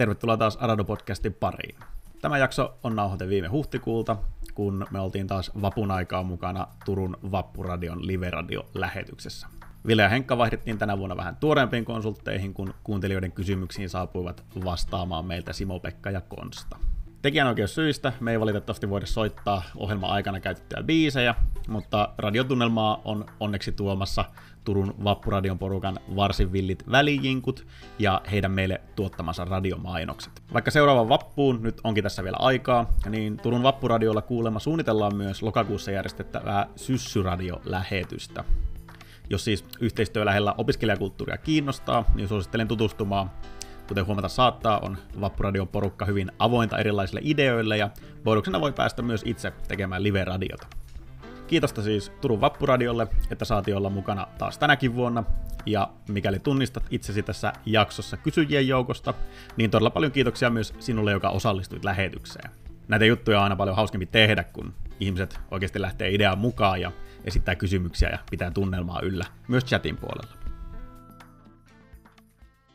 tervetuloa taas Arado-podcastin pariin. Tämä jakso on nauhoite viime huhtikuulta, kun me oltiin taas vapun aikaa mukana Turun Vappuradion live-radio-lähetyksessä. Ville ja Henkka vaihdettiin tänä vuonna vähän tuoreempiin konsultteihin, kun kuuntelijoiden kysymyksiin saapuivat vastaamaan meiltä Simo-Pekka ja Konsta. Tekijänoikeussyistä me ei valitettavasti voida soittaa ohjelma aikana käytettyjä biisejä, mutta radiotunnelmaa on onneksi tuomassa Turun Vappuradion porukan varsin villit välijinkut ja heidän meille tuottamansa radiomainokset. Vaikka seuraava vappuun nyt onkin tässä vielä aikaa, niin Turun Vappuradiolla kuulemma suunnitellaan myös lokakuussa järjestettävää syssyradio-lähetystä. Jos siis yhteistyö lähellä opiskelijakulttuuria kiinnostaa, niin suosittelen tutustumaan Kuten huomata saattaa, on Vappuradion porukka hyvin avointa erilaisille ideoille ja bonuksena voi päästä myös itse tekemään live-radiota. Kiitosta siis Turun Vappuradiolle, että saatiin olla mukana taas tänäkin vuonna. Ja mikäli tunnistat itsesi tässä jaksossa kysyjien joukosta, niin todella paljon kiitoksia myös sinulle, joka osallistuit lähetykseen. Näitä juttuja on aina paljon hauskempi tehdä, kun ihmiset oikeasti lähtee ideaan mukaan ja esittää kysymyksiä ja pitää tunnelmaa yllä, myös chatin puolella.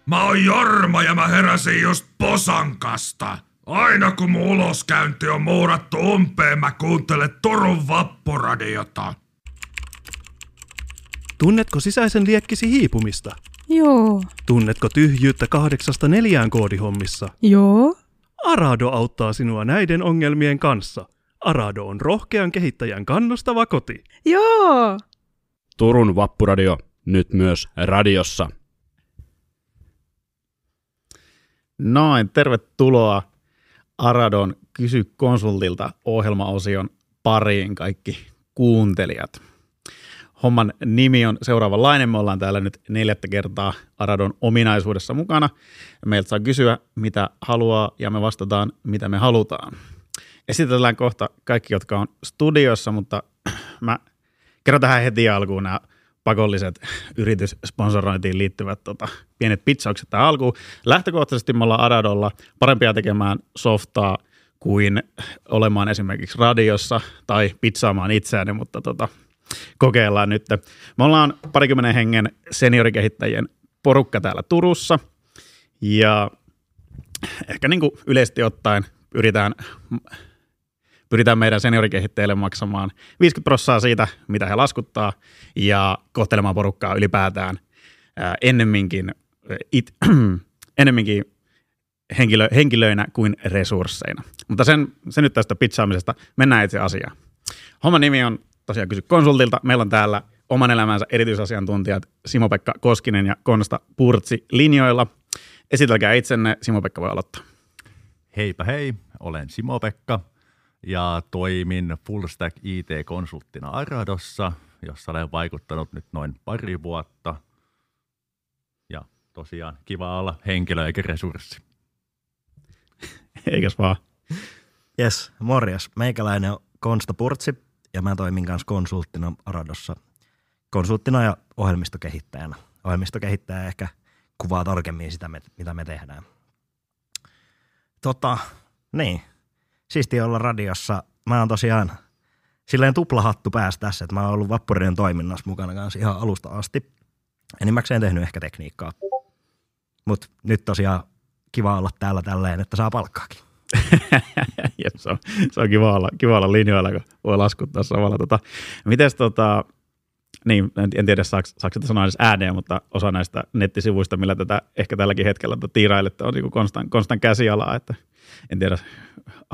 Mä oon Jorma ja mä heräsin just posankasta. Aina kun mun uloskäynti on muurattu umpeen, mä kuuntelen Turun vappuradiota. Tunnetko sisäisen liekkisi hiipumista? Joo. Tunnetko tyhjyyttä kahdeksasta neljään koodihommissa? Joo. Arado auttaa sinua näiden ongelmien kanssa. Arado on rohkean kehittäjän kannustava koti. Joo. Turun Vappuradio, nyt myös radiossa. Noin, tervetuloa Aradon Kysy konsultilta ohjelmaosion pariin kaikki kuuntelijat. Homman nimi on seuraavanlainen. Me ollaan täällä nyt neljättä kertaa Aradon ominaisuudessa mukana. Meiltä saa kysyä, mitä haluaa, ja me vastataan, mitä me halutaan. Esitellään kohta kaikki, jotka on studiossa, mutta mä kerron tähän heti alkuun nämä pakolliset yrityssponsorointiin liittyvät tota, pienet pitsaukset tähän alkuun. Lähtökohtaisesti me ollaan Aradolla parempia tekemään softaa kuin olemaan esimerkiksi radiossa tai pizzaamaan itseäni, mutta tota, kokeillaan nyt. Me ollaan parikymmenen hengen seniorikehittäjien porukka täällä Turussa ja ehkä niin kuin yleisesti ottaen yritetään pyritään meidän seniorikehittäjille maksamaan 50 prosenttia siitä, mitä he laskuttaa, ja kohtelemaan porukkaa ylipäätään ää, ennemminkin, it, ennemminkin henkilö, henkilöinä kuin resursseina. Mutta sen, sen nyt tästä pitchaamisesta mennään itse asiaan. Homman nimi on tosiaan kysy konsultilta. Meillä on täällä oman elämänsä erityisasiantuntijat Simo-Pekka Koskinen ja Konsta Purtsi linjoilla. Esitelkää itsenne, Simo-Pekka voi aloittaa. Heipä hei, olen Simo-Pekka ja toimin Full Stack IT-konsulttina Aradossa, jossa olen vaikuttanut nyt noin pari vuotta. Ja tosiaan kiva olla henkilö eikä resurssi. Eikäs vaan. Yes, morjas. Meikäläinen on Konsta Purtsi ja mä toimin kanssa konsulttina Aradossa. Konsulttina ja ohjelmistokehittäjänä. Ohjelmistokehittäjä ehkä kuvaa tarkemmin sitä, mitä me tehdään. Tota, niin, siistiä olla radiossa. Mä oon tosiaan silleen tuplahattu päästä tässä, että mä oon ollut Vappurien toiminnassa mukana kanssa ihan alusta asti. Enimmäkseen tehnyt ehkä tekniikkaa. Mutta nyt tosiaan kiva olla täällä tälleen, että saa palkkaakin. Jep, se, on, se on kiva olla, kiva olla linjoilla, kun voi laskuttaa samalla. Tota, mites tota, niin, en, tiedä saako, saako sanoa edes ääneen, mutta osa näistä nettisivuista, millä tätä ehkä tälläkin hetkellä tiirailette, on niin konstan, konstan käsialaa, että en tiedä,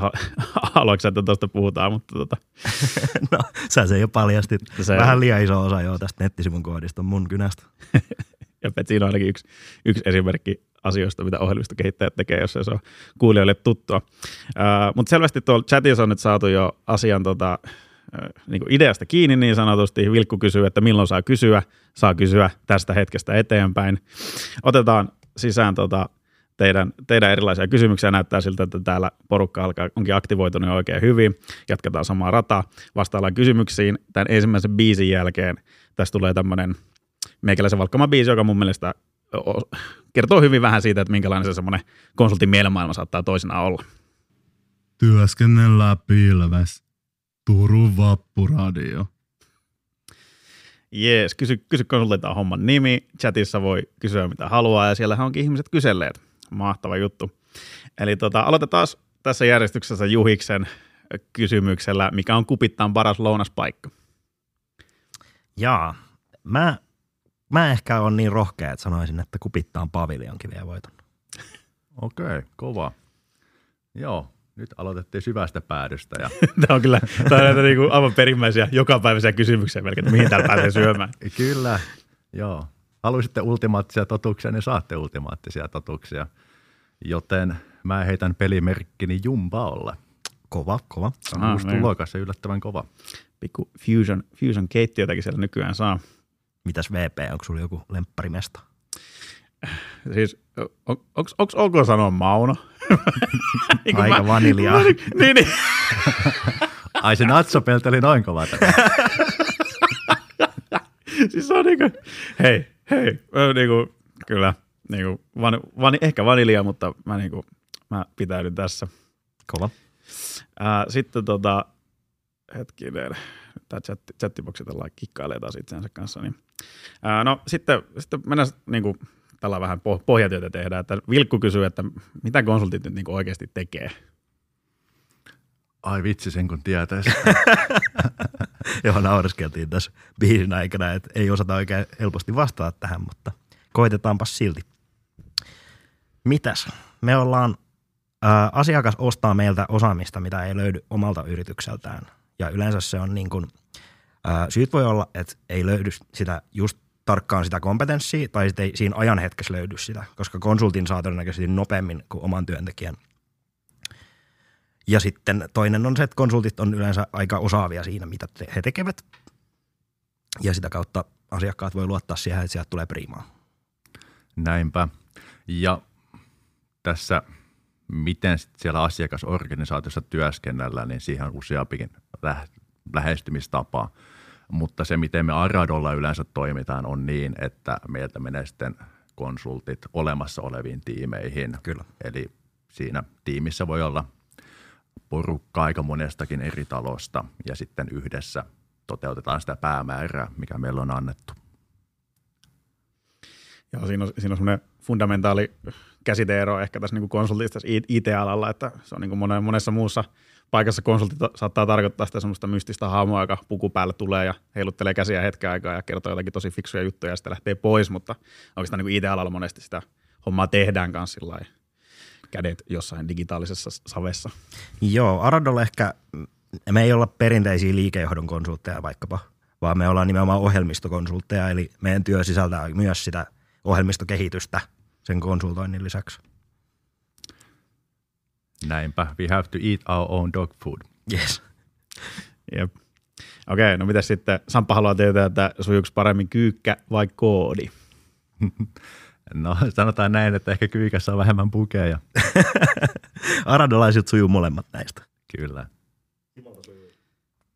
haluatko että tuosta puhutaan, mutta tota. no, sä se jo paljastit. Se Vähän liian iso osa jo tästä nettisivun koodista mun kynästä. ja siinä on ainakin yksi, yksi esimerkki asioista, mitä ohjelmistokehittäjät tekee, jos se on kuulijoille tuttua. Uh, mutta selvästi tuolla chatissa on nyt saatu jo asian tota, niin ideasta kiinni niin sanotusti. Vilkku kysyy, että milloin saa kysyä. Saa kysyä tästä hetkestä eteenpäin. Otetaan sisään tota, teidän, teidän erilaisia kysymyksiä. Näyttää siltä, että täällä porukka alkaa, onkin aktivoitunut oikein hyvin. Jatketaan samaa rataa. Vastaillaan kysymyksiin. Tämän ensimmäisen biisin jälkeen tästä tulee tämmöinen meikäläisen valkkama biisi, joka mun mielestä kertoo hyvin vähän siitä, että minkälainen se semmoinen konsultin mielenmaailma saattaa toisinaan olla. Työskennellään pilves. Turun vappuradio. Jees, kysy, kysy konsultilta on homman nimi. Chatissa voi kysyä mitä haluaa ja siellähän onkin ihmiset kyselleet mahtava juttu. Eli tota, aloitetaan tässä järjestyksessä Juhiksen kysymyksellä, mikä on kupittaan paras lounaspaikka? Jaa, mä, mä ehkä on niin rohkea, että sanoisin, että kupittaan paviljonkin vielä voiton. Okei, okay, kova. Joo, nyt aloitettiin syvästä päädystä. Ja... Tämä on kyllä tämä on näitä niinku aivan perimmäisiä jokapäiväisiä kysymyksiä melkein, että mihin täällä pääsee syömään. kyllä, joo. Haluaisitte ultimaattisia totuuksia, niin saatte ultimaattisia totuuksia. Joten mä heitän pelimerkkini Jumbaolle. Kova, kova. Se on Ah, uusi niin. tulokas ja yllättävän kova. Pikku fusion, fusion keittiötäkin siellä nykyään saa. Mitäs VP, onko sulla joku lempparimesta? Siis, on, onks ok sanoa Mauno? Niin kuin Aika vaniljaa. niin, niin. Ai se natsopelti oli noin kova siis se on niinku, hei, hei, ö, niinku, kyllä, niinku, van, van, ehkä vanilja, mutta mä, niinku, mä pitäydyn tässä. Kova. Ää, sitten tota, hetkinen, tämä chatti, chattiboksi tällä kikkailee taas itseänsä kanssa. Niin. Ää, no sitten, sitten mennään niinku, tällä vähän poh- pohjatyötä tehdään, että Vilkku kysyy, että mitä konsultit nyt niinku oikeasti tekee. Ai vitsi sen kun tietäisi. Joo, naureskeltiin tässä biisin aikana, että ei osata oikein helposti vastata tähän, mutta koitetaanpas silti. Mitäs? Me ollaan, ää, asiakas ostaa meiltä osaamista, mitä ei löydy omalta yritykseltään. Ja yleensä se on niin kuin, ää, syyt voi olla, että ei löydy sitä just tarkkaan sitä kompetenssia, tai sitten ei siinä ajan hetkessä löydy sitä, koska konsultin saa todennäköisesti nopeammin kuin oman työntekijän. Ja sitten toinen on se, että konsultit on yleensä aika osaavia siinä, mitä he tekevät. Ja sitä kautta asiakkaat voi luottaa siihen, että sieltä tulee priimaa. Näinpä. Ja tässä, miten siellä asiakasorganisaatiossa työskennellään, niin siihen on useampikin lä- lähestymistapa. Mutta se, miten me Aradolla yleensä toimitaan, on niin, että meiltä menee sitten konsultit olemassa oleviin tiimeihin. Kyllä. Eli siinä tiimissä voi olla porukka aika monestakin eri talosta ja sitten yhdessä toteutetaan sitä päämäärää, mikä meillä on annettu. Joo, siinä on, siinä on semmoinen fundamentaali käsiteero ehkä tässä niin konsultissa tässä IT-alalla, että se on niin monessa muussa paikassa konsultti ta- saattaa tarkoittaa sitä semmoista mystistä hahmoa, joka puku päälle tulee ja heiluttelee käsiä hetken aikaa ja kertoo jotakin tosi fiksuja juttuja ja sitten lähtee pois, mutta oikeastaan niin IT-alalla monesti sitä hommaa tehdään kanssa sillä kädet jossain digitaalisessa savessa. Joo, Aradolla ehkä, me ei olla perinteisiä liikejohdon konsultteja vaikkapa, vaan me ollaan nimenomaan ohjelmistokonsultteja, eli meidän työ sisältää myös sitä ohjelmistokehitystä sen konsultoinnin lisäksi. Näinpä, we have to eat our own dog food. Yes. Jep. Okei, no mitä sitten? Samppa haluaa tietää, että sujuuko paremmin kyykkä vai koodi? No sanotaan näin, että ehkä kyykässä on vähemmän pukeja. Aradolaiset sujuu molemmat näistä. Kyllä.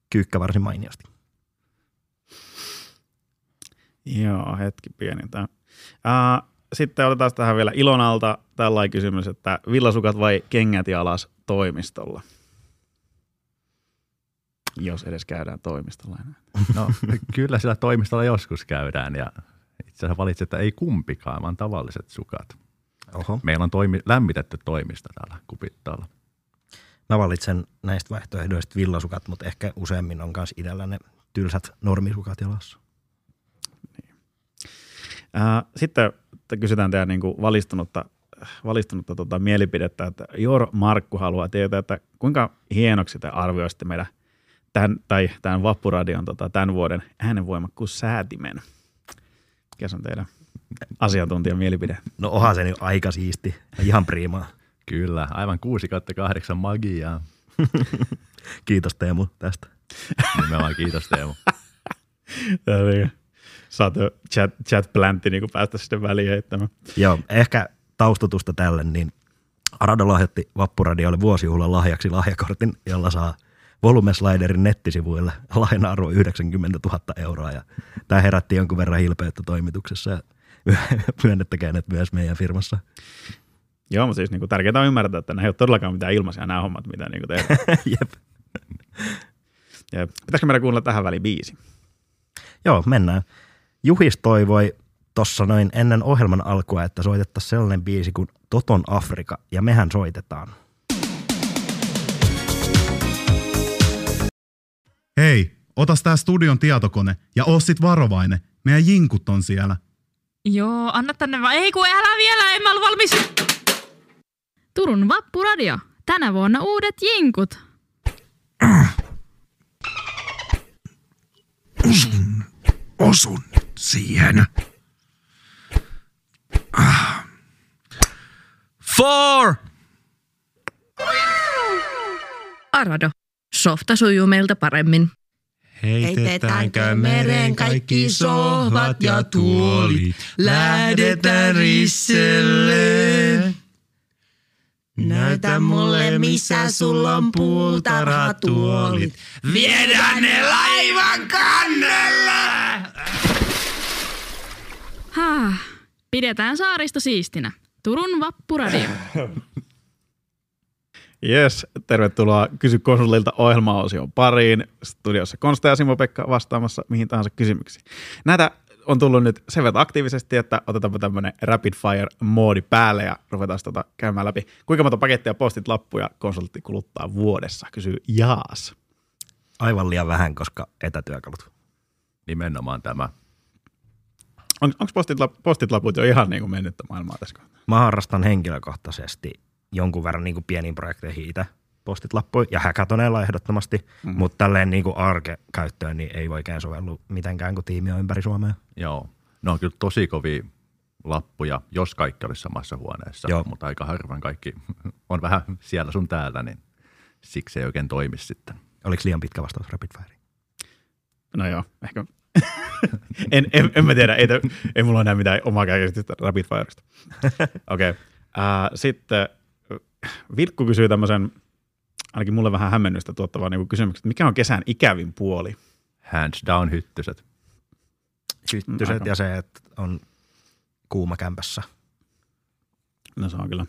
Kyykkä varsin mainiosti. Joo, hetki pieni tämä. Sitten otetaan tähän vielä Ilonalta tällainen kysymys, että villasukat vai kengät jalas toimistolla? Jos edes käydään toimistolla enää. No kyllä siellä toimistolla joskus käydään ja itse asiassa valitset, että ei kumpikaan, vaan tavalliset sukat. Oho. Meillä on toimi, lämmitetty toimisto täällä kupittaalla. Mä valitsen näistä vaihtoehdoista villasukat, mutta ehkä useammin on myös itsellä ne tylsät normisukat jalassa. Uh, sitten te kysytään teidän niin kuin valistunutta, valistunutta tota, mielipidettä, että Jor Markku haluaa tietää, että kuinka hienoksi te arvioisitte meidän tämän, tai tämän Vappuradion tota, tämän vuoden äänenvoimakkuussäätimen. Mikä on teidän asiantuntijan mielipide? No onhan se nyt aika siisti ja ihan priimaa. Kyllä, aivan 6 kautta 8 magiaa. Kiitos Teemu tästä. Nimenomaan kiitos Teemu. Saat jo chat, chat plantti niin päästä sitten väliin heittämään. Joo, ehkä taustutusta tälle, niin Arado lahjoitti Vappuradiolle vuosijuhlan lahjaksi lahjakortin, jolla saa Volumesliderin nettisivuille laina-arvo 90 000 euroa. Ja tämä herätti jonkun verran hilpeyttä toimituksessa ja myönnettäkään, että myös meidän firmassa. Joo, mutta siis niin kuin, tärkeää on ymmärtää, että nämä ei ole todellakaan mitään ilmaisia nämä hommat, mitä niin tehdään. Jep. Ja pitäisikö meidän kuunnella tähän väliin biisi? Joo, mennään. Juhis toivoi tossa noin ennen ohjelman alkua, että soitettaisiin sellainen biisi kuin Toton Afrika, ja mehän soitetaan. Hei, otas tää studion tietokone ja oo sit varovainen. Meidän jinkut on siellä. Joo, anna tänne vaan. Ei kun älä vielä, en mä ollut valmis. Turun Vappuradio. Tänä vuonna uudet jinkut. Osun, osun siihen. Four! Arado. Softa sujuu meiltä paremmin. Heitetäänkö mereen kaikki sohvat ja tuolit? Lähdetään risselle. Näytä mulle, missä sulla on puutarhatuolit. Viedään ne laivan kannelle! Hah. Pidetään saaristo siistinä. Turun Vappuradio. Yes, tervetuloa Kysy konsulilta ohjelmaosion pariin. Studiossa Konsta ja Simo-Pekka vastaamassa mihin tahansa kysymyksiin. Näitä on tullut nyt sen verran aktiivisesti, että otetaanpa tämmöinen rapid fire moodi päälle ja ruvetaan tota käymään läpi. Kuinka monta pakettia postit lappuja konsultti kuluttaa vuodessa, kysyy Jaas. Aivan liian vähän, koska etätyökalut. Nimenomaan tämä. On, onko postit, postit laput jo ihan niin kuin mennyttä maailmaa tässä kohtaa? Mä harrastan henkilökohtaisesti jonkun verran niin kuin pieniin projekteihin itse postit lappuja ja häkätoneella ehdottomasti, mm. mutta tälleen niin kuin arke-käyttöön niin ei oikein sovellu mitenkään, kun tiimi on ympäri Suomea. Joo. Ne on kyllä tosi kovia lappuja, jos kaikki olisi samassa huoneessa, Joo. mutta aika harvoin kaikki on vähän siellä sun täällä, niin siksi ei oikein toimi sitten. Oliko liian pitkä vastaus Rapid Fire? No joo, ehkä. En, en, en, mä tiedä, ei, te, ei mulla enää mitään omaa käsitystä Rapid Firesta. Okei. Okay. Uh, sitten Vilkku kysyy tämmöisen, ainakin mulle vähän hämmennystä tuottavaa niin kysymyksen, että mikä on kesän ikävin puoli? Hands down hyttyset. Hyttyset Aika. ja se, että on kuuma kämpässä. No se on kyllä.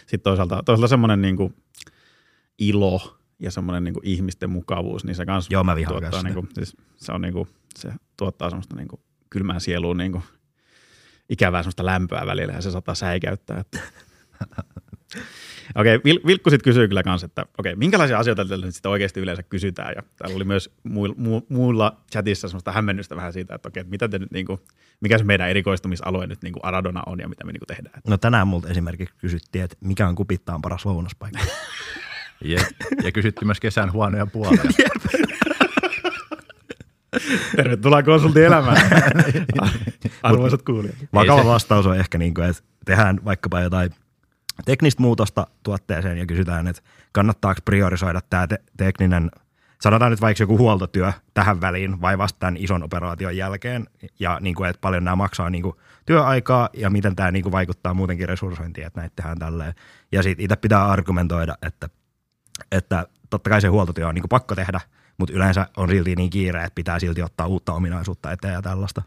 Sitten toisaalta, toisaalta semmoinen niin kuin ilo ja semmoinen niin kuin ihmisten mukavuus, niin se kans Joo, mä vihaan tuottaa, niin kuin, siis se, on niin kuin, se tuottaa semmoista niin kuin kylmään sieluun niin kuin ikävää semmoista lämpöä välillä ja se saattaa säikäyttää. Että. Okei, Vil, Vilkku sitten kysyy kyllä kanssa, että okei, minkälaisia asioita nyt sitten oikeasti yleensä kysytään ja täällä oli myös muilla, mu, muilla chatissa semmoista hämmennystä vähän siitä, että okei, että mitä te nyt niin kuin, mikä se meidän erikoistumisalue nyt niin kuin Aradona on ja mitä me niin kuin tehdään. No tänään multa esimerkiksi kysyttiin, että mikä on kupittaan paras lounaspaikka. Ja, ja kysytty myös kesän huonoja puolia. Tervetuloa konsultin elämään, arvoisat kuulijat. Vakava vastaus on ehkä niin kuin, että tehdään vaikkapa jotain teknistä muutosta tuotteeseen ja kysytään, että kannattaako priorisoida tämä te- tekninen, sanotaan nyt vaikka joku huoltotyö tähän väliin vai vasta tämän ison operaation jälkeen ja niin kuin, että paljon nämä maksaa niin kuin työaikaa ja miten tämä niin kuin vaikuttaa muutenkin resurssointiin, että näitä tehdään tälleen. Ja sitten itse pitää argumentoida, että, että totta kai se huoltotyö on niin pakko tehdä, mutta yleensä on silti niin kiire, että pitää silti ottaa uutta ominaisuutta eteen ja tällaista.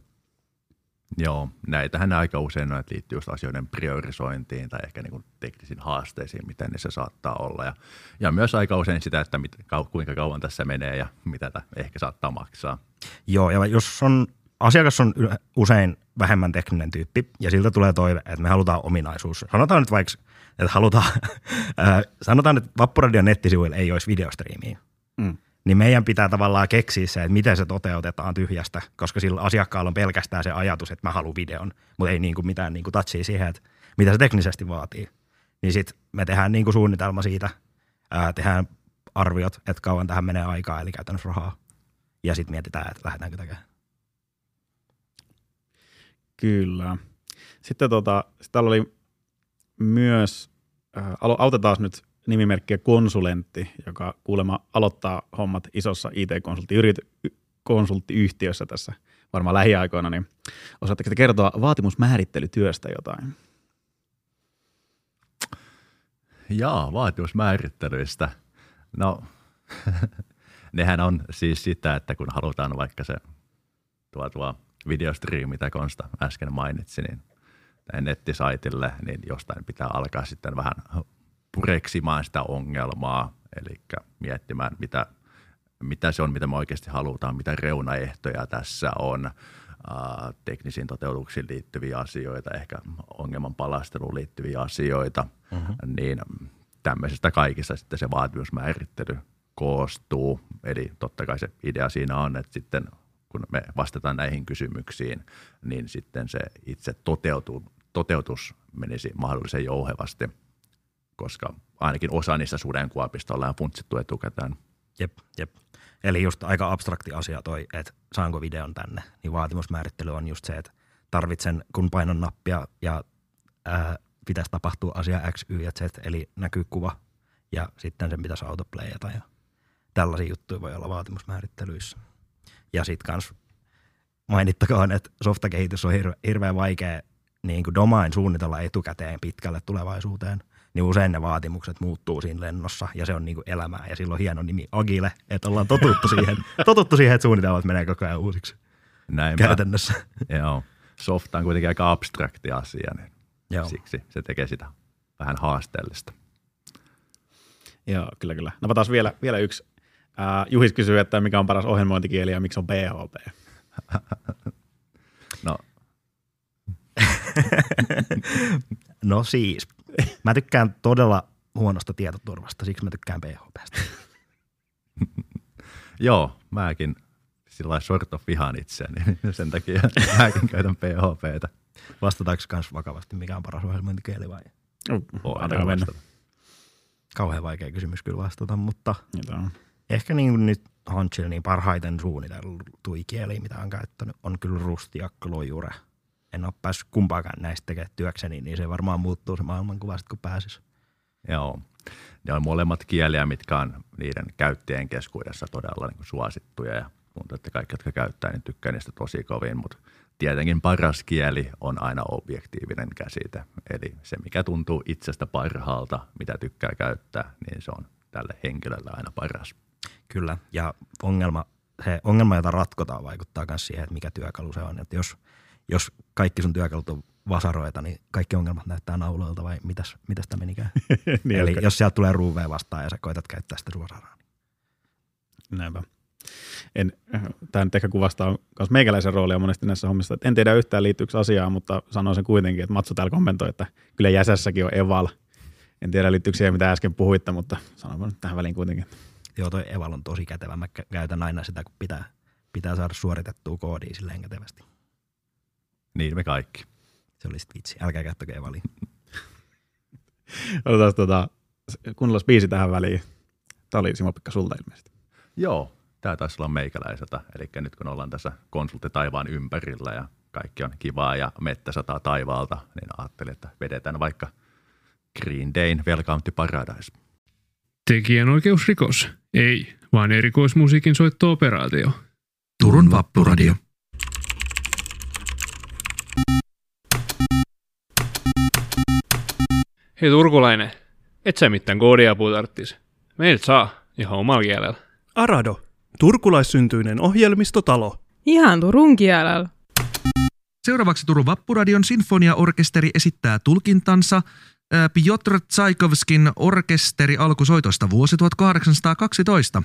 Joo, näitähän aika usein noit liittyy just asioiden priorisointiin tai ehkä niin kuin teknisiin haasteisiin, miten niissä saattaa olla. Ja, ja myös aika usein sitä, että mit, kuinka kauan tässä menee ja mitä tämä ehkä saattaa maksaa. Joo, ja jos on, asiakas on usein vähemmän tekninen tyyppi, ja siltä tulee toive, että me halutaan ominaisuus. Sanotaan nyt vaikka, että halutaan, ää, sanotaan, että Vappuradion nettisivuilla ei olisi videostriimiä. Mm. Niin meidän pitää tavallaan keksiä se, että miten se toteutetaan tyhjästä, koska sillä asiakkaalla on pelkästään se ajatus, että mä haluan videon, mutta ei niinku mitään niinku touchia siihen, että mitä se teknisesti vaatii. Niin sitten me tehdään niinku suunnitelma siitä, ää, tehdään arviot, että kauan tähän menee aikaa, eli käytännössä rahaa. Ja sitten mietitään, että lähdetäänkö tekemään. Kyllä. Sitten tota, sit täällä oli myös, äh, autetaan nyt nimimerkkiä konsulentti, joka kuulemma aloittaa hommat isossa IT-konsulttiyhtiössä tässä varmaan lähiaikoina, niin osaatteko te kertoa vaatimusmäärittelytyöstä jotain? Jaa, vaatimusmäärittelyistä. No, nehän on siis sitä, että kun halutaan vaikka se tuo, tuo videostriimi, mitä Konsta äsken mainitsi, niin nettisaitille, niin jostain pitää alkaa sitten vähän pureksimaan sitä ongelmaa, eli miettimään, mitä, mitä se on, mitä me oikeasti halutaan, mitä reunaehtoja tässä on, teknisiin toteutuksiin liittyviä asioita, ehkä ongelman palasteluun liittyviä asioita, mm-hmm. niin tämmöisestä kaikissa sitten se vaatimusmäärittely koostuu. Eli totta kai se idea siinä on, että sitten kun me vastataan näihin kysymyksiin, niin sitten se itse toteutu, toteutus menisi mahdollisen jouhevasti, koska ainakin osa niistä sudenkuopista ollaan funtsittu etukäteen. Jep, jep. Eli just aika abstrakti asia toi, että saanko videon tänne, niin vaatimusmäärittely on just se, että tarvitsen, kun painan nappia ja ää, pitäisi tapahtua asia X, Y ja Z, eli näkyy kuva ja sitten sen pitäisi autoplayata ja tällaisia juttuja voi olla vaatimusmäärittelyissä. Ja sitten kans mainittakoon, että softakehitys on hirve, hirveän vaikea niin kuin domain suunnitella etukäteen pitkälle tulevaisuuteen, niin usein ne vaatimukset muuttuu siinä lennossa ja se on niin kuin elämää ja silloin hieno nimi Agile, että ollaan totuttu siihen, totuttu siihen että suunnitelmat menee koko ajan uusiksi Näinpä. käytännössä. Joo. Softa on kuitenkin aika abstrakti asia, niin Joo. siksi se tekee sitä vähän haasteellista. Joo, kyllä, kyllä. Napataan vielä, vielä yksi. Äh, Juhis kysyy, että mikä on paras ohjelmointikieli ja miksi on PHP? No, No siis, mä tykkään todella huonosta tietoturvasta, siksi mä tykkään PHPstä. joo, mäkin sillä lailla sort of vihaan itseäni, sen takia mäkin käytän PHPtä. Vastataanko kans vakavasti, mikä on paras ohjelmointikieli vai? Vastata. Kauhean vaikea kysymys kyllä vastata, mutta Niitä on. Ehkä niin kuin nyt Honchil niin parhaiten suunniteltu kieli, mitä on käyttänyt, on kyllä Rust ja Clojure. En ole päässyt kumpaakaan näistä tekemään työkseni, niin se varmaan muuttuu se maailmankuva sitten, kun pääsis. Joo. Ne on molemmat kieliä, mitkä on niiden käyttäjien keskuudessa todella niin kuin suosittuja ja tuntuu, että kaikki, jotka käyttää, niin tykkää niistä tosi kovin, mutta tietenkin paras kieli on aina objektiivinen käsite. Eli se, mikä tuntuu itsestä parhaalta, mitä tykkää käyttää, niin se on tälle henkilölle aina paras. Kyllä, ja ongelma, se ongelma, jota ratkotaan, vaikuttaa myös siihen, että mikä työkalu se on. Että jos, jos kaikki sun työkalut on vasaroita, niin kaikki ongelmat näyttää nauloilta vai mitäs, mitäs tämä menikään? niin, Eli eli, jos sieltä tulee ruuvea vastaan ja sä koetat käyttää sitä suoraan. Näinpä. En, tämä nyt ehkä kuvastaa myös meikäläisen roolia monesti näissä hommissa. Että en tiedä yhtään liittyykö asiaan, mutta sanon sen kuitenkin, että Matsu täällä kommentoi, että kyllä jäsessäkin on Eval. En tiedä liittyykö siihen, mitä äsken puhuitte, mutta sanon nyt tähän väliin kuitenkin. Joo, toi Eval on tosi kätevä. Mä kä- käytän aina sitä, kun pitää, pitää saada suoritettua koodia silleen kätevästi. Niin me kaikki. Se oli sit vitsi. Älkää käyttäkö Evalia. Otetaan tota, kuunnellaan biisi tähän väliin. Tämä oli Simo-Pekka sulta ilmeisesti. Joo, tämä taisi olla meikäläiseltä. Eli nyt kun ollaan tässä konsultti taivaan ympärillä ja kaikki on kivaa ja mettä sataa taivaalta, niin ajattelin, että vedetään vaikka Green Dayn Welcome to Paradise. Tekijänoikeusrikos. Ei, vaan erikoismusiikin soitto-operaatio. Turun Vappuradio. Hei turkulainen, et sä mitään koodiapua tarttis. Meiltä saa, ihan omalla kielellä. Arado, turkulaissyntyinen ohjelmistotalo. Ihan Turun kielellä. Seuraavaksi Turun Vappuradion sinfoniaorkesteri esittää tulkintansa Piotr Tsaikovskin orkesteri alkusoitosta vuosi 1812.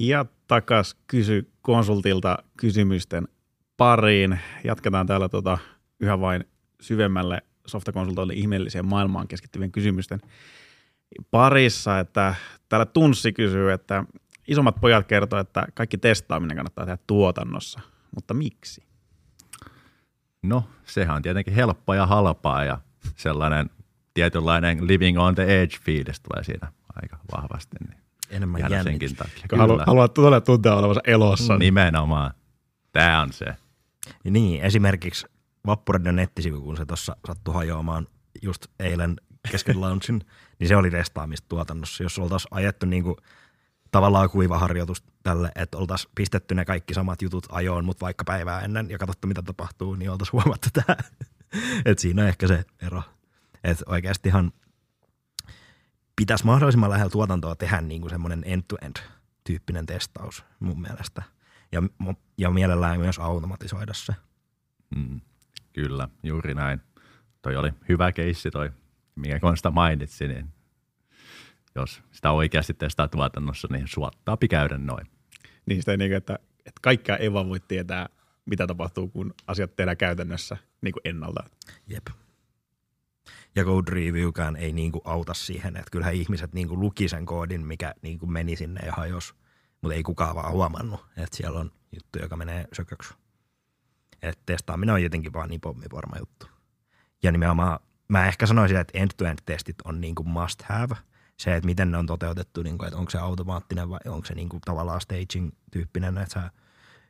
Ja takas kysy konsultilta kysymysten pariin. Jatketaan täällä tota, yhä vain syvemmälle softakonsultoille ihmeelliseen maailmaan keskittyvien kysymysten parissa. Että täällä Tunssi kysyy, että isommat pojat kertoo, että kaikki testaaminen kannattaa tehdä tuotannossa, mutta miksi? No, sehän on tietenkin helppoa ja halpaa ja sellainen tietynlainen living on the edge fiilis tulee siinä aika vahvasti. Niin Enemmän takia. Kun halu, haluat todella tuntea olevansa elossa. Niin. Nimenomaan. Tämä on se. Niin, esimerkiksi Vappuradion nettisivu, kun se tuossa sattui hajoamaan just eilen kesken launchin, niin se oli testaamista tuotannossa. Jos oltaisiin ajettu niin kuin tavallaan kuivaharjoitus tälle, että oltaisiin pistetty ne kaikki samat jutut ajoon, mutta vaikka päivää ennen ja katsottu mitä tapahtuu, niin oltaisiin huomattu tämä. että siinä on ehkä se ero. Että oikeastihan pitäisi mahdollisimman lähellä tuotantoa tehdä niin kuin semmoinen end-to-end tyyppinen testaus mun mielestä. Ja, ja mielellään myös automatisoida se. Mm, kyllä, juuri näin. Toi oli hyvä keissi toi, minkä Konsta mainitsi, niin jos sitä oikeasti testaa tuotannossa, niin suottaa käydä noin. Niin sitä ei niin, että, että kaikkea ei vaan voi tietää, mitä tapahtuu, kun asiat tehdään käytännössä niin kuin ennalta. Jep. Ja code reviewkään ei niinku auta siihen, että kyllähän ihmiset niinku luki sen koodin, mikä niinku meni sinne ja hajos, mutta ei kukaan vaan huomannut, että siellä on juttu, joka menee sököksi. Et testaaminen on jotenkin vaan niin pommivarma juttu. Ja nimenomaan mä ehkä sanoisin, että end-to-end testit on niinku must have. Se, että miten ne on toteutettu, niinku, että onko se automaattinen vai onko se niinku tavallaan staging-tyyppinen, että sä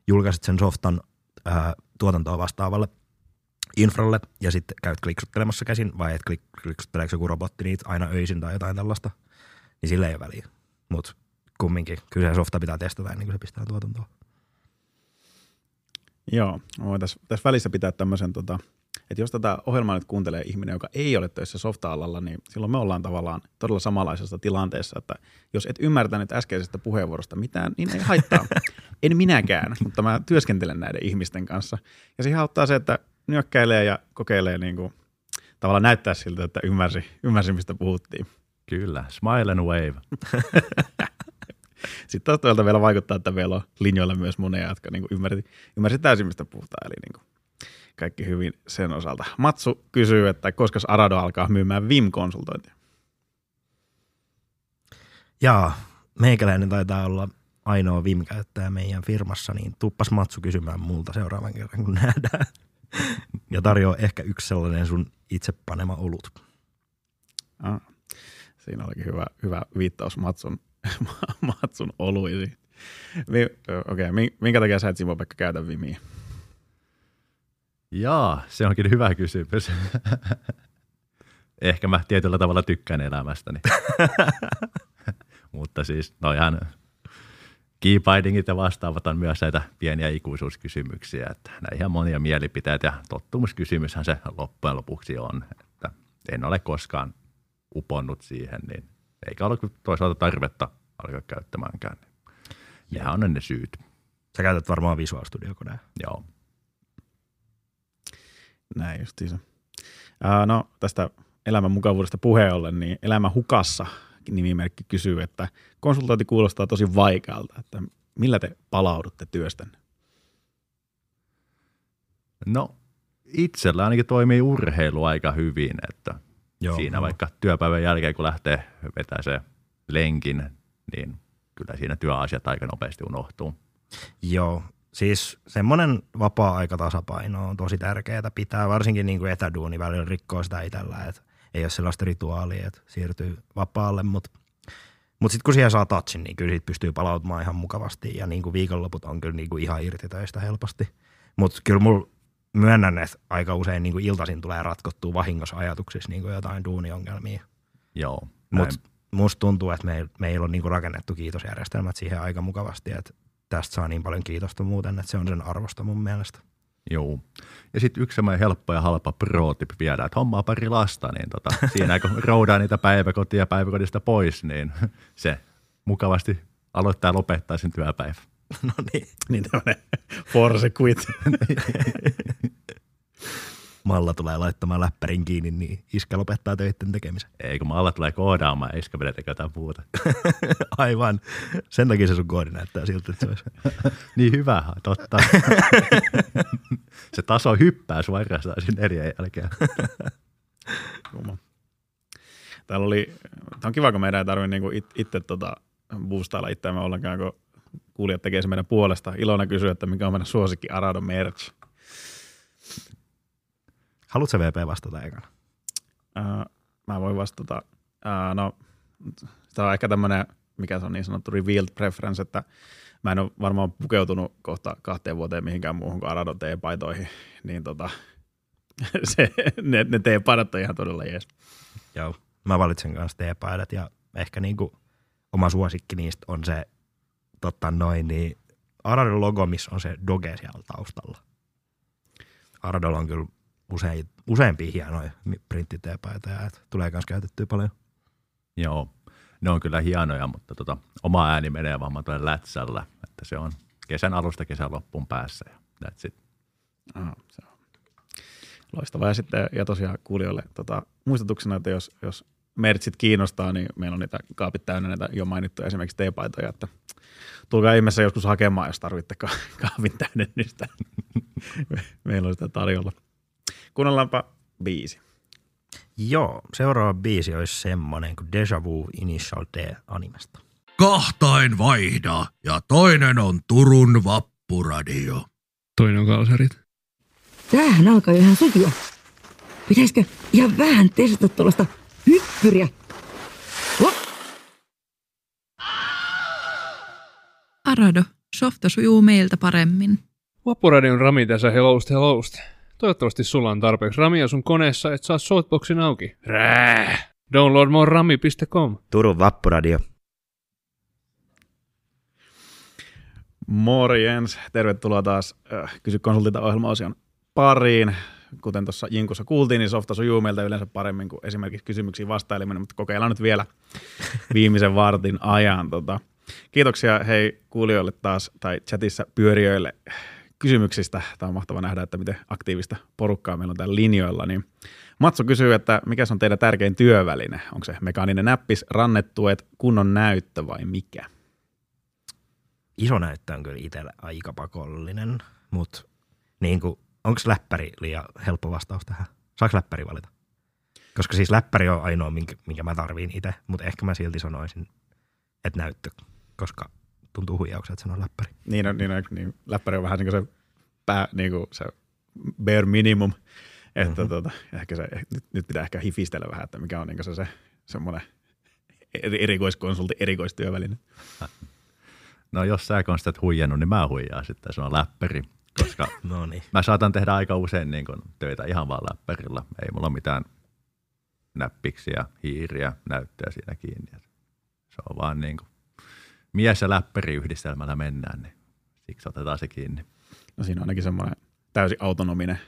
julkaiset sen softan ää, tuotantoa vastaavalle infralle ja sitten käyt kliksuttelemassa käsin vai et klik, kliksutteleeko joku robotti niitä aina öisin tai jotain tällaista, niin sillä ei ole väliä. Mutta kumminkin, kyllä se softa pitää testata ennen kuin se pistää tuotantoon. Joo, tässä, tässä välissä pitää tämmöisen, tota, että jos tätä ohjelmaa nyt kuuntelee ihminen, joka ei ole töissä softa-alalla, niin silloin me ollaan tavallaan todella samanlaisessa tilanteessa, että jos et ymmärtänyt äskeisestä puheenvuorosta mitään, niin ei haittaa. en minäkään, mutta mä työskentelen näiden ihmisten kanssa. Ja siihen auttaa se, että nyökkäilee ja kokeilee niin kuin, tavallaan näyttää siltä, että ymmärsi, ymmärsi mistä puhuttiin. Kyllä, smile and wave. Sitten taas vielä vaikuttaa, että meillä on linjoilla myös monia, jotka niin ymmärsi, ymmärsi täysin, mistä puhutaan. Eli niin kuin kaikki hyvin sen osalta. Matsu kysyy, että koska Arado alkaa myymään VIM-konsultointia? Jaa, meikäläinen taitaa olla ainoa VIM-käyttäjä meidän firmassa, niin tuppas Matsu kysymään multa seuraavan kerran, kun nähdään. ja tarjoaa ehkä yksi sellainen sun itse panema olut. Ah, siinä olikin hyvä, hyvä viittaus Matsun, Matsun oluisiin. Okei, okay, minkä takia sä et Simo-Pekka käytä Vimiä? Jaa, se onkin hyvä kysymys. Ehkä mä tietyllä tavalla tykkään elämästäni. Mutta siis no ihan keybindingit ja vastaavat on myös näitä pieniä ikuisuuskysymyksiä, että näin ihan monia mielipiteitä ja tottumuskysymyshän se loppujen lopuksi on, että en ole koskaan uponnut siihen, niin eikä ole toisaalta tarvetta alkaa käyttämäänkään. Nehän on ne syyt. Sä käytät varmaan Visual Studio Codea. Joo. Näin justiinsa. no tästä elämän mukavuudesta puheen ollen, niin Elämä hukassa nimimerkki kysyy, että konsultointi kuulostaa tosi vaikealta, että millä te palaudutte työstänne? No itsellä ainakin toimii urheilu aika hyvin, että Joo, siinä no. vaikka työpäivän jälkeen kun lähtee vetää se lenkin, niin kyllä siinä työasiat aika nopeasti unohtuu. Joo, siis semmoinen vapaa-aikatasapaino on tosi tärkeää pitää, varsinkin niin kuin etäduuni välillä rikkoo sitä itsellä, että ei ole sellaista rituaalia, että siirtyy vapaalle, mutta mutta sitten kun siellä saa touchin, niin kyllä siitä pystyy palautumaan ihan mukavasti ja niin kuin viikonloput on kyllä niin kuin ihan irti töistä helposti. Mutta kyllä mulla myönnän, että aika usein niin kuin iltaisin tulee ratkottua vahingossa ajatuksissa niin kuin jotain duuniongelmia. Joo. Mutta musta tuntuu, että meillä meil on niin kuin rakennettu kiitosjärjestelmät siihen aika mukavasti, että tästä saa niin paljon kiitosta muuten, että se on sen arvosta mun mielestä. Joo. Ja sitten yksi semmoinen helppo ja halpa pro-tip viedään, että hommaa pari lasta, niin tota, siinä kun roudaa niitä päiväkotia ja päiväkodista pois, niin se mukavasti aloittaa ja lopettaa sen työpäivän. No niin. Niin tämmöinen force quit. Malla tulee laittamaan läppärin kiinni, niin iskä lopettaa töiden tekemisen. Ei, kun Malla tulee koodaamaan ja iskä menee tekemään jotain muuta. Aivan. Sen takia se sun koodi näyttää siltä, että se olisi. niin hyvä, totta. se taso hyppää suorastaan siinä eri jälkeen. Täällä oli, tämä on kiva, kun meidän ei tarvitse niinku itse tota, boostailla itseämme ollenkaan, kun kuulijat tekee se meidän puolesta. Ilona kysyy, että mikä on meidän suosikki Arado merch. Haluatko VP vastata ekana? Uh, mä voin vastata. Uh, no, tämä on ehkä tämmöinen, mikä se on niin sanottu revealed preference, että mä en ole varmaan pukeutunut kohta kahteen vuoteen mihinkään muuhun kuin Arado T-paitoihin, niin tota, se, ne, ne T-paidat on ihan todella jees. Joo, mä valitsen kanssa T-paidat ja ehkä niinku oma suosikki niistä on se totta noin, niin Aradon logo, missä on se doge siellä taustalla. Aradolla on kyllä usein, useampia hienoja printtiteepaita ja tulee myös käytettyä paljon. Joo, ne on kyllä hienoja, mutta tota, oma ääni menee vaan tuolle lätsällä, että se on kesän alusta kesän loppuun päässä ja that's it. Aha, se on loistavaa. Ja sitten ja tosiaan kuulijoille tota, muistutuksena, että jos, jos mertsit kiinnostaa, niin meillä on niitä kaapit täynnä näitä jo mainittuja esimerkiksi teepaitoja, että tulkaa ihmeessä joskus hakemaan, jos tarvitte ka- kaapin täydennystä. meillä on sitä tarjolla. Kuunnellaanpa biisi. Joo, seuraava biisi olisi semmonen kuin Deja Vu Initial D animesta. Kahtain vaihda ja toinen on Turun vappuradio. Toinen on kalsarit. Tämähän alkaa ihan sujua. Pitäisikö ihan vähän testata tuollaista hyppyriä? Arado, softa sujuu meiltä paremmin. Vappuradion Rami tässä helloust helloust. Toivottavasti sulla on tarpeeksi ramia sun koneessa, et saa shortboxin auki. Rää! Download more rami.com. Turun Vappuradio. Morjens, tervetuloa taas äh, Kysy konsultilta ohjelmaosion pariin. Kuten tuossa Jinkussa kuultiin, niin softa sujuu meiltä yleensä paremmin kuin esimerkiksi kysymyksiin vastaileminen, mutta kokeillaan nyt vielä viimeisen vartin ajan. Tota, kiitoksia hei kuulijoille taas tai chatissa pyörijöille kysymyksistä. Tämä on mahtava nähdä, että miten aktiivista porukkaa meillä on täällä linjoilla. Niin Matsu kysyy, että mikä on teidän tärkein työväline? Onko se mekaaninen näppis, rannettuet, kunnon näyttö vai mikä? Iso näyttö on kyllä itselle aika pakollinen, mutta niin onko läppäri liian helppo vastaus tähän? Saako läppäri valita? Koska siis läppäri on ainoa, minkä, minkä mä tarviin itse, mutta ehkä mä silti sanoisin, että näyttö, koska tuntuu huijaukselta, että sanoa läppäri. Niin, on, niin, on, niin läppäri on vähän niin kuin se, pää, niin kuin se bare minimum, että mm-hmm. tota, ehkä se, nyt, nyt, pitää ehkä hifistellä vähän, että mikä on niin se, se semmoinen erikoiskonsultti, erikoistyöväline. No jos sä on sitä huijannut, niin mä huijaan sitten, se on läppäri. Koska no niin. mä saatan tehdä aika usein niin kun, töitä ihan vaan läppärillä. Ei mulla ole mitään näppiksiä, hiiriä, näyttöä siinä kiinni. Se on vaan niin kuin, mies ja läppäri yhdistelmällä mennään, niin siksi otetaan se kiinni. No siinä on ainakin semmoinen täysin autonominen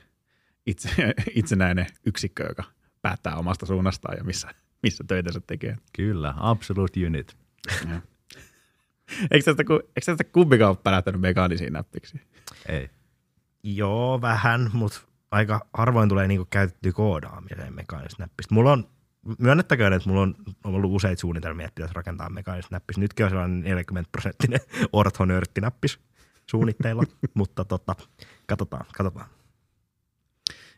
itse, itsenäinen yksikkö, joka päättää omasta suunnastaan ja missä, missä töitä se tekee. Kyllä, absolute unit. Eikö tästä, eikö tästä kumpikaan ole pärähtänyt mekaanisiin näppiksi? Ei. Joo, vähän, mutta aika harvoin tulee niinku käytetty koodaamiseen mekaanista näppistä. Mulla on, myönnettäköön, että mulla on ollut useita suunnitelmia, että pitäisi rakentaa mekaanista näppistä. Nytkin on sellainen 40 prosenttinen orthonörttinäppis suunnitteilla, mutta tota, katsotaan, katsotaan.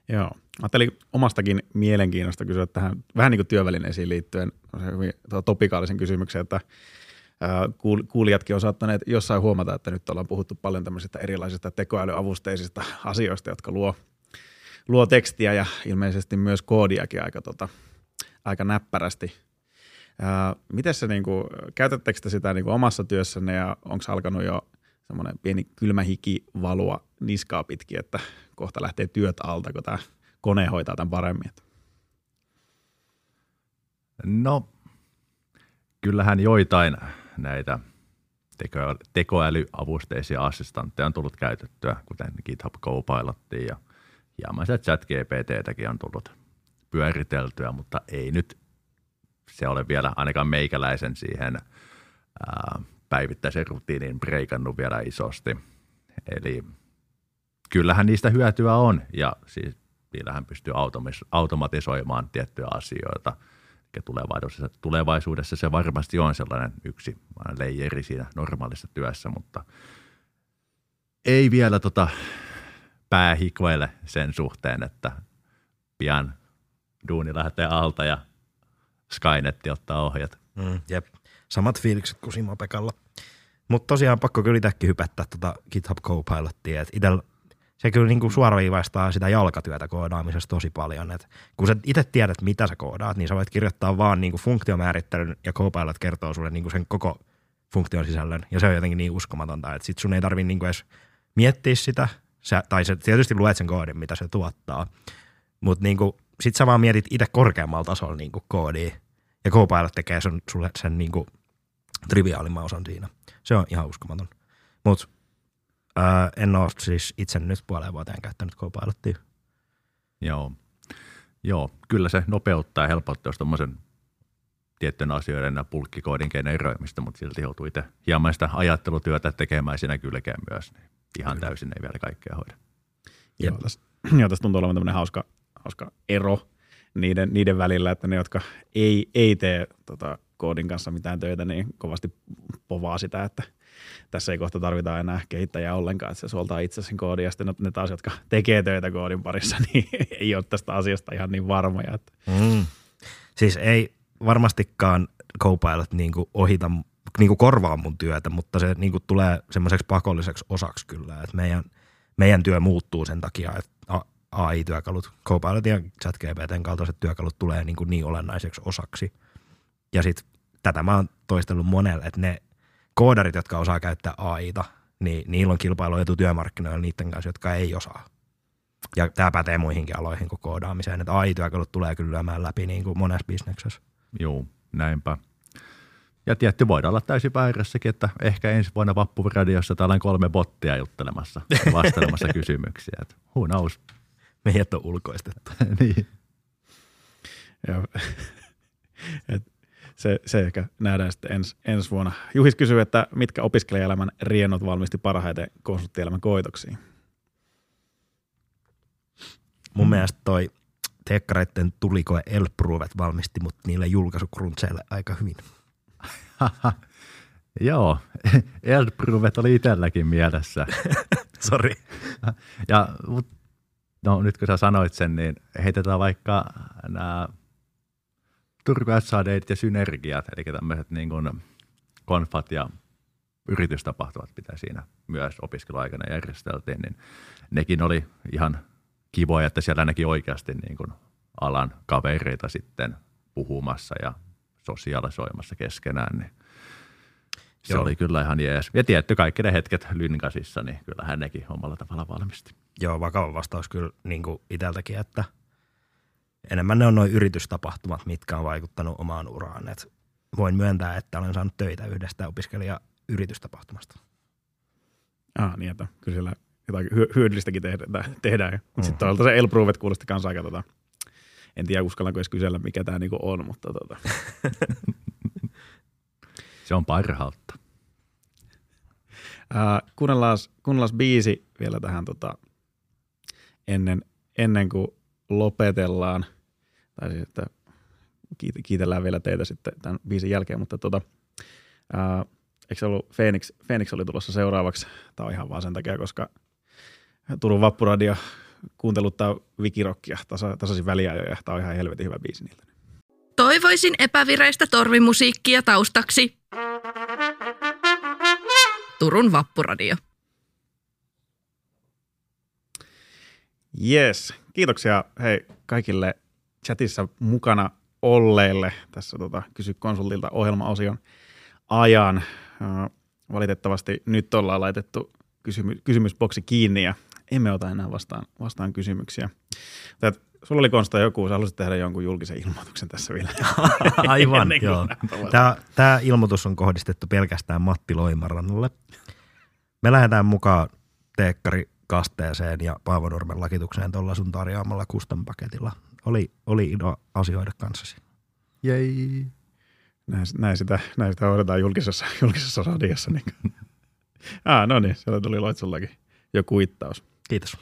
Joo. Ajattelin omastakin mielenkiinnosta kysyä tähän vähän niin kuin työvälineisiin liittyen hyvin topikaalisen kysymyksen, että kuulijatkin on saattaneet jossain huomata, että nyt ollaan puhuttu paljon tämmöisistä erilaisista tekoälyavusteisista asioista, jotka luo, luo tekstiä ja ilmeisesti myös koodiakin aika, tota, aika näppärästi. miten se, niin kuin, käytättekö te sitä niin kuin omassa työssänne ja onko alkanut jo semmoinen pieni kylmä hiki valua niskaa pitkin, että kohta lähtee työt alta, kun tämä kone hoitaa tämän paremmin? No, kyllähän joitain näitä teko- tekoälyavusteisia assistantteja on tullut käytettyä, kuten GitHub Copilottia ja hieman se chat GPTtäkin on tullut pyöriteltyä, mutta ei nyt se ole vielä ainakaan meikäläisen siihen ää, päivittäisen rutiinin breikannut vielä isosti. Eli kyllähän niistä hyötyä on ja siis niillähän pystyy automatisoimaan tiettyjä asioita – tulevaisuudessa, tulevaisuudessa se varmasti on sellainen yksi leijeri siinä normaalissa työssä, mutta ei vielä tota pää sen suhteen, että pian duuni lähtee alta ja Skynet ottaa ohjat. Mm, jep. Samat fiilikset kuin Simo Pekalla. Mutta tosiaan pakko kyllä itsekin hypättää tota GitHub Copilottia. Itsellä se kyllä niin kuin suoraviivaistaa sitä jalkatyötä koodaamisessa tosi paljon. Et kun sä itse tiedät, mitä sä koodaat, niin sä voit kirjoittaa vaan niin kuin funktiomäärittelyn ja Copilot kertoo sulle niin kuin sen koko funktion sisällön. Ja se on jotenkin niin uskomatonta, että sit sun ei tarvi niin kuin edes miettiä sitä, sä, tai sä tietysti luet sen koodin, mitä se tuottaa, mutta niin kuin, sit sä vaan mietit itse korkeammalla tasolla niin kuin koodia, ja Copilot tekee sun, sulle sen niin kuin triviaalimman osan siinä. Se on ihan uskomaton. Mutta Öö, en ole siis itse nyt puoleen vuoteen käyttänyt Copilottia. Joo. Joo, kyllä se nopeuttaa ja helpottaa jos tuommoisen tiettyjen asioiden ja pulkkikoodin generoimista, mutta silti joutuu itse hieman sitä ajattelutyötä tekemään siinä kylkeen myös. Niin ihan kyllä. täysin ei vielä kaikkea hoida. Joo, tässä, joo, tässä tuntuu olevan tämmöinen hauska, hauska ero niiden, niiden välillä, että ne, jotka ei, ei tee tota, koodin kanssa mitään töitä, niin kovasti povaa sitä, että tässä ei kohta tarvita enää kehittäjää ollenkaan, että se suoltaa itse sen koodin, ja sitten ne taas, jotka tekee töitä koodin parissa, niin ei ole tästä asiasta ihan niin varmoja. Että. Mm. Siis ei varmastikaan Copilot niinku ohita, niinku korvaa mun työtä, mutta se niinku tulee semmoiseksi pakolliseksi osaksi kyllä, että meidän, meidän työ muuttuu sen takia, että AI-työkalut, Copilot ja ChatGPTn kaltaiset työkalut tulee niin, kuin niin olennaiseksi osaksi. Ja sitten tätä mä oon toistellut monelle, että ne koodarit, jotka osaa käyttää AIta, niin niillä on kilpailuetu työmarkkinoilla niiden kanssa, jotka ei osaa. Ja tämä pätee muihinkin aloihin kuin koodaamiseen, että AI-työkalut tulee kyllä lyömään läpi niin kuin monessa bisneksessä. Joo, näinpä. Ja tietty voidaan olla täysin väärässäkin, että ehkä ensi vuonna Vappuradiossa täällä on kolme bottia juttelemassa, vastailemassa kysymyksiä. Että who knows? Meidät on ulkoistettu. niin. Ja, et se, se ehkä nähdään sitten ens, ensi vuonna. Juhis kysyy, että mitkä opiskelijaelämän riennot valmisti parhaiten konsulttielämän koitoksiin? Mun mielestä toi teekkareiden tulikoe Elpruvet valmisti mut niille julkaisukruntseille aika hyvin. Joo, Elpruvet oli itselläkin mielessä. Sori. ja, no nyt kun sä sanoit sen, niin heitetään vaikka nämä Turku SAD ja synergiat, eli tämmöiset niin kuin konfat ja yritystapahtumat, mitä siinä myös opiskeluaikana järjesteltiin, niin nekin oli ihan kivoja, että siellä näki oikeasti niin kuin alan kavereita sitten puhumassa ja sosiaalisoimassa keskenään, niin se Joo. oli kyllä ihan jees. Ja tietty kaikki ne hetket Lynkasissa, niin kyllä nekin omalla tavalla valmisti. Joo, vakava vastaus kyllä niin kuin itseltäkin, että enemmän ne on noin yritystapahtumat, mitkä on vaikuttanut omaan uraan. Et voin myöntää, että olen saanut töitä yhdestä opiskelija yritystapahtumasta. Ah, niin, että kyllä siellä jotain hyödyllistäkin tehdään. tehdään. Mm. Sitten toisaalta se Elprovet kuulosti kanssa aika tota, en tiedä uskallanko edes kysellä, mikä tämä niinku on, mutta tota. se on parhautta. Uh, kuunnellaan, biisi vielä tähän tota, ennen, ennen kuin lopetellaan. Tai siis, että kiitellään vielä teitä sitten tämän biisin jälkeen, mutta tota, uh, eikö se ollut Phoenix, Phoenix oli tulossa seuraavaksi? Tämä on ihan vaan sen takia, koska Turun Vappuradio kuunteluttaa vikirokkia tasa, tasaisin väliajoja. Tämä on ihan helvetin hyvä biisi niiltä. Toivoisin epävireistä torvimusiikkia taustaksi. Turun Vappuradio. Yes. Kiitoksia hei kaikille chatissa mukana olleille tässä tota, Kysy konsultilta ohjelmaosion ajan. Valitettavasti nyt ollaan laitettu kysymy- kysymysboksi kiinni ja emme ota enää vastaan, vastaan kysymyksiä. Tät, sulla oli Konsta joku, sä haluaisit tehdä jonkun julkisen ilmoituksen tässä vielä. Aivan, joo. Tämä, tämä ilmoitus on kohdistettu pelkästään Matti Loimarannalle. Me lähdetään mukaan teekkari kasteeseen ja Paavo Nurmen lakitukseen tuolla sun tarjoamalla kustan paketilla. Oli, oli ilo asioida kanssasi. Jei. Näin, näin, sitä, näin sitä hoidetaan julkisessa, julkisessa radiossa. Niin. ah, no niin, siellä tuli Loitsullakin jo kuittaus. Kiitos.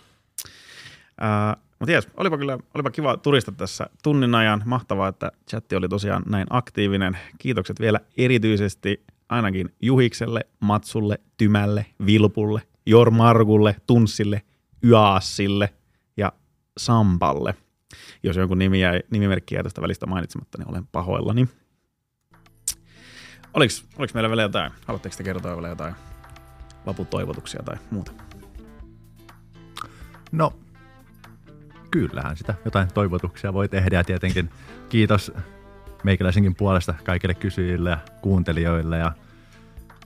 Uh, mutta jes, olipa kyllä olipa kiva turista tässä tunnin ajan. Mahtavaa, että chatti oli tosiaan näin aktiivinen. Kiitokset vielä erityisesti ainakin Juhikselle, Matsulle, Tymälle, Vilpulle, Jormargulle, Tunssille, Yaassille ja Sampalle. Jos jonkun nimi jäi, nimimerkki jäi tästä välistä mainitsematta, niin olen pahoillani. Oliko, oliko meillä vielä jotain? Haluatteko te kertoa vielä jotain vaputoivotuksia tai muuta? No, kyllähän sitä jotain toivotuksia voi tehdä ja tietenkin kiitos meikäläisenkin puolesta kaikille kysyjille ja kuuntelijoille ja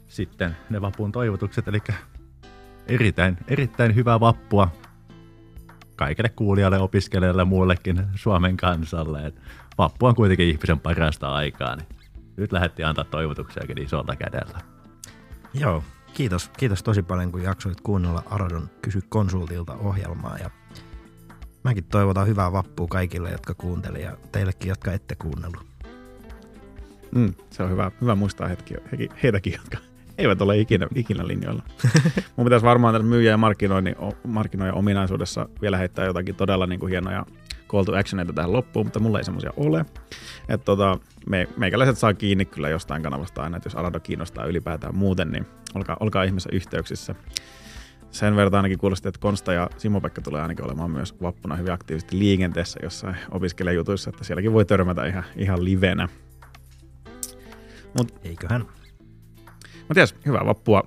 sitten ne vapun toivotukset, eli erittäin, erittäin hyvää vappua kaikille kuulijalle, opiskelijalle ja muullekin Suomen kansalle. Et vappu on kuitenkin ihmisen parasta aikaa, niin nyt lähdettiin antaa toivotuksiakin isolta kädellä. Joo, kiitos, kiitos tosi paljon, kun jaksoit kuunnella Aradon Kysy konsultilta ohjelmaa. Ja mäkin toivotan hyvää vappua kaikille, jotka kuuntelivat ja teillekin, jotka ette kuunnellut. Mm, se on hyvä, hyvä muistaa hetki, he, heitäkin, jotka eivät ole ikinä, ikinä linjoilla. Mun pitäisi varmaan tässä myyjä ja markkinoinnin, markkinoinnin ominaisuudessa vielä heittää jotakin todella niin kuin hienoja call to actioneita tähän loppuun, mutta mulla ei semmoisia ole. Että tota, me, meikäläiset saa kiinni kyllä jostain kanavasta aina, että jos Arado kiinnostaa ylipäätään muuten, niin olkaa, olkaa ihmeessä yhteyksissä. Sen verran ainakin kuulosti, että Konsta ja Simo-Pekka tulee ainakin olemaan myös vappuna hyvin aktiivisesti liikenteessä jossain opiskelijajutuissa, että sielläkin voi törmätä ihan, ihan livenä. Mut, Eiköhän. Mutta jes, hyvää vappua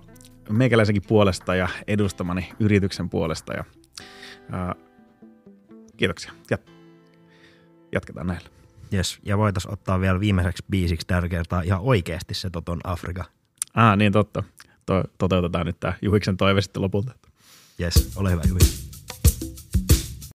meikäläisenkin puolesta ja edustamani yrityksen puolesta. Ja, ää, kiitoksia. Jat- jatketaan näillä. Yes, ja voitaisiin ottaa vielä viimeiseksi biisiksi tällä kertaa ihan oikeasti se Toton Afrika. Ah, niin totta. To- toteutetaan nyt tämä Juhiksen toive sitten lopulta. Yes, ole hyvä Juhi.